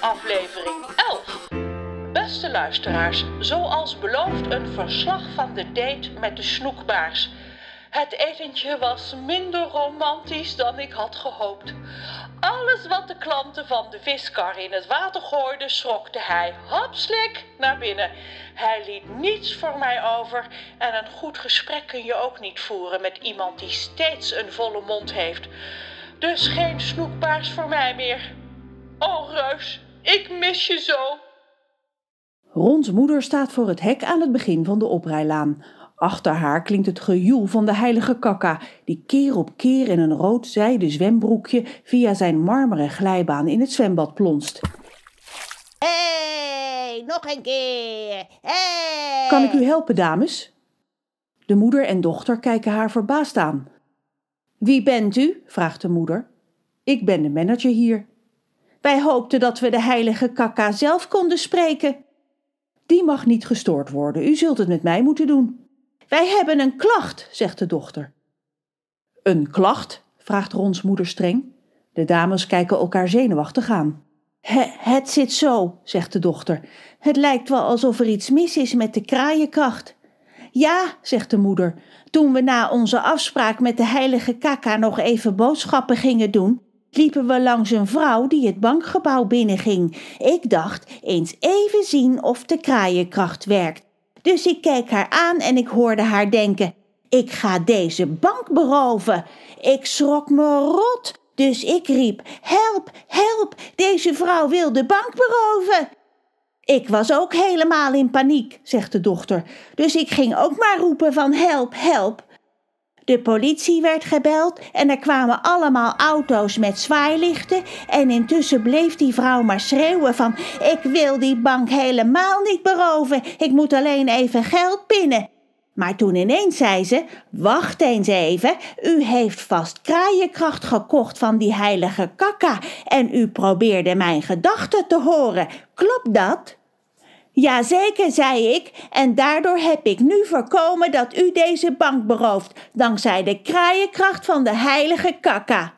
aflevering 11. Beste luisteraars, zoals beloofd een verslag van de date met de snoekbaars. Het etentje was minder romantisch dan ik had gehoopt. Alles wat de klanten van de viskar in het water gooiden, schrokte hij hapslik naar binnen. Hij liet niets voor mij over en een goed gesprek kun je ook niet voeren met iemand die steeds een volle mond heeft. Dus geen snoekbaars voor mij meer. Oh, Reus, ik mis je zo. Rons moeder staat voor het hek aan het begin van de oprijlaan. Achter haar klinkt het gejoel van de heilige kakka, die keer op keer in een rood zijden zwembroekje via zijn marmeren glijbaan in het zwembad plonst. hey, nog een keer. Hey. Kan ik u helpen, dames? De moeder en dochter kijken haar verbaasd aan. Wie bent u? vraagt de moeder. Ik ben de manager hier. Wij hoopten dat we de heilige kakka zelf konden spreken. Die mag niet gestoord worden, u zult het met mij moeten doen. Wij hebben een klacht, zegt de dochter. Een klacht? vraagt Rons moeder streng. De dames kijken elkaar zenuwachtig aan. het zit zo, zegt de dochter. Het lijkt wel alsof er iets mis is met de kraaienkracht. Ja, zegt de moeder, toen we na onze afspraak met de heilige kaka nog even boodschappen gingen doen, liepen we langs een vrouw die het bankgebouw binnenging. Ik dacht, eens even zien of de kraaienkracht werkt. Dus ik keek haar aan en ik hoorde haar denken: ik ga deze bank beroven. Ik schrok me rot, dus ik riep: help, help, deze vrouw wil de bank beroven. Ik was ook helemaal in paniek, zegt de dochter, dus ik ging ook maar roepen van help, help. De politie werd gebeld en er kwamen allemaal auto's met zwaailichten. En intussen bleef die vrouw maar schreeuwen van ik wil die bank helemaal niet beroven, ik moet alleen even geld pinnen. Maar toen ineens zei ze, wacht eens even, u heeft vast kraaienkracht gekocht van die heilige kakka. En u probeerde mijn gedachten te horen, klopt dat? Jazeker, zei ik, en daardoor heb ik nu voorkomen dat u deze bank berooft, dankzij de kraaienkracht van de heilige kakka.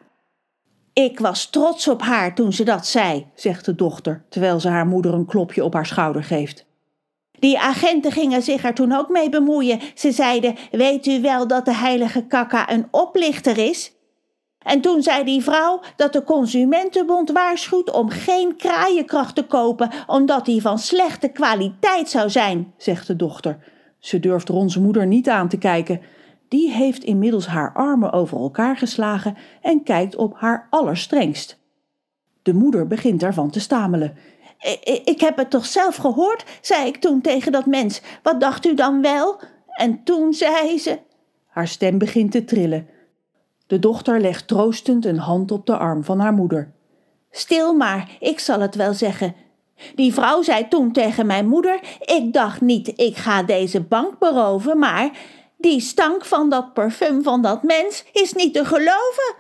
Ik was trots op haar toen ze dat zei, zegt de dochter, terwijl ze haar moeder een klopje op haar schouder geeft. Die agenten gingen zich er toen ook mee bemoeien. Ze zeiden: Weet u wel dat de heilige kakka een oplichter is? En toen zei die vrouw dat de Consumentenbond waarschuwt om geen kraaienkracht te kopen, omdat die van slechte kwaliteit zou zijn, zegt de dochter. Ze durft Rons moeder niet aan te kijken. Die heeft inmiddels haar armen over elkaar geslagen en kijkt op haar allerstrengst. De moeder begint ervan te stamelen. Ik heb het toch zelf gehoord, zei ik toen tegen dat mens. Wat dacht u dan wel? En toen zei ze. Haar stem begint te trillen. De dochter legt troostend een hand op de arm van haar moeder. Stil maar, ik zal het wel zeggen. Die vrouw zei toen tegen mijn moeder: Ik dacht niet, ik ga deze bank beroven, maar die stank van dat parfum van dat mens is niet te geloven.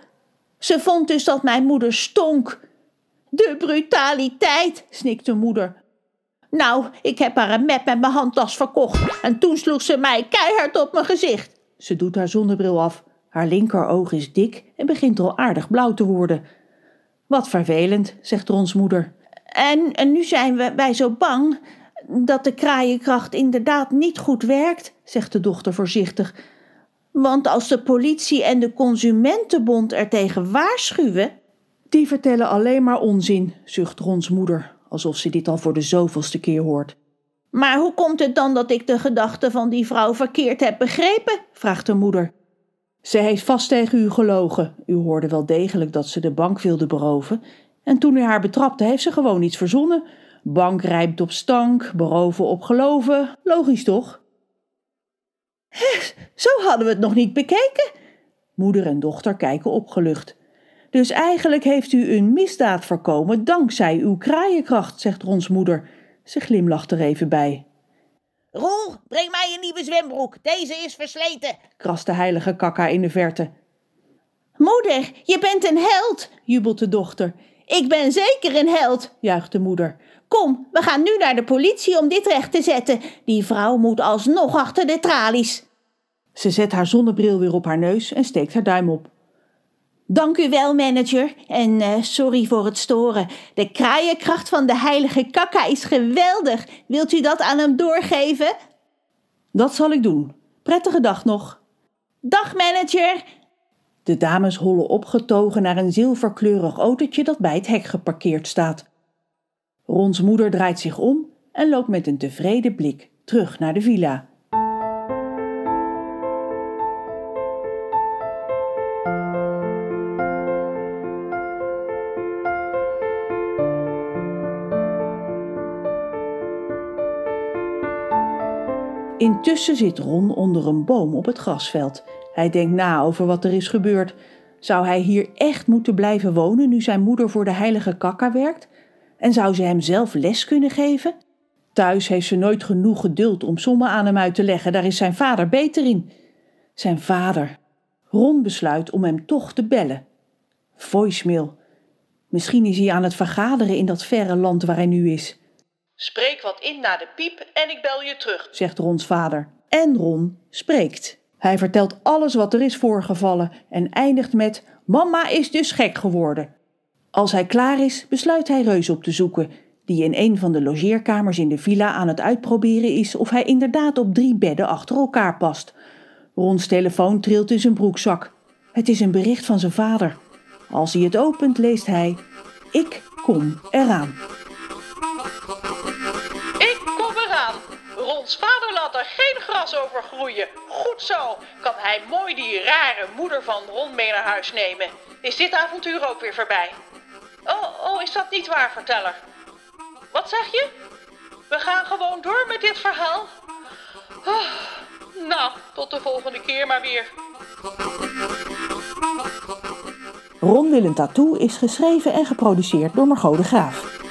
Ze vond dus dat mijn moeder stonk. De brutaliteit, snikte moeder. Nou, ik heb haar een met met mijn handtas verkocht en toen sloeg ze mij keihard op mijn gezicht. Ze doet haar zonnebril af. Haar linkeroog is dik en begint al aardig blauw te worden. Wat vervelend, zegt Rons moeder. En, en nu zijn we, wij zo bang dat de kraaienkracht inderdaad niet goed werkt, zegt de dochter voorzichtig. Want als de politie en de Consumentenbond er tegen waarschuwen. Die vertellen alleen maar onzin, zucht Rons moeder, alsof ze dit al voor de zoveelste keer hoort. Maar hoe komt het dan dat ik de gedachten van die vrouw verkeerd heb begrepen? vraagt de moeder. Ze heeft vast tegen u gelogen. U hoorde wel degelijk dat ze de bank wilde beroven. En toen u haar betrapte, heeft ze gewoon iets verzonnen. Bank rijpt op stank, beroven op geloven. Logisch toch? Zo hadden we het nog niet bekeken. Moeder en dochter kijken opgelucht. Dus eigenlijk heeft u een misdaad voorkomen dankzij uw kraaienkracht, zegt Rons moeder. Ze glimlacht er even bij. Roel, breng mij een nieuwe zwembroek. Deze is versleten, krast de heilige kakka in de verte. Moeder, je bent een held, jubelt de dochter. Ik ben zeker een held, juicht de moeder. Kom, we gaan nu naar de politie om dit recht te zetten. Die vrouw moet alsnog achter de tralies. Ze zet haar zonnebril weer op haar neus en steekt haar duim op. Dank u wel, manager. En eh, sorry voor het storen. De kraaienkracht van de heilige kakka is geweldig. Wilt u dat aan hem doorgeven? Dat zal ik doen. Prettige dag nog. Dag, manager. De dames hollen opgetogen naar een zilverkleurig autootje dat bij het hek geparkeerd staat. Rons moeder draait zich om en loopt met een tevreden blik terug naar de villa. Intussen zit Ron onder een boom op het grasveld. Hij denkt na over wat er is gebeurd. Zou hij hier echt moeten blijven wonen nu zijn moeder voor de heilige kakka werkt? En zou ze hem zelf les kunnen geven? Thuis heeft ze nooit genoeg geduld om sommen aan hem uit te leggen, daar is zijn vader beter in. Zijn vader. Ron besluit om hem toch te bellen. Voicemail. Misschien is hij aan het vergaderen in dat verre land waar hij nu is. Spreek wat in na de piep en ik bel je terug. zegt Rons vader. En Ron spreekt. Hij vertelt alles wat er is voorgevallen en eindigt met: Mama is dus gek geworden. Als hij klaar is, besluit hij Reus op te zoeken, die in een van de logeerkamers in de villa aan het uitproberen is of hij inderdaad op drie bedden achter elkaar past. Rons telefoon trilt in zijn broekzak. Het is een bericht van zijn vader. Als hij het opent, leest hij: Ik kom eraan. Rons vader laat er geen gras over groeien. Goed zo, kan hij mooi die rare moeder van Ron mee naar huis nemen. Is dit avontuur ook weer voorbij? Oh, oh, is dat niet waar, verteller? Wat zeg je? We gaan gewoon door met dit verhaal? Ah, nou, tot de volgende keer maar weer. Ron een tattoo is geschreven en geproduceerd door Margot de Graaf.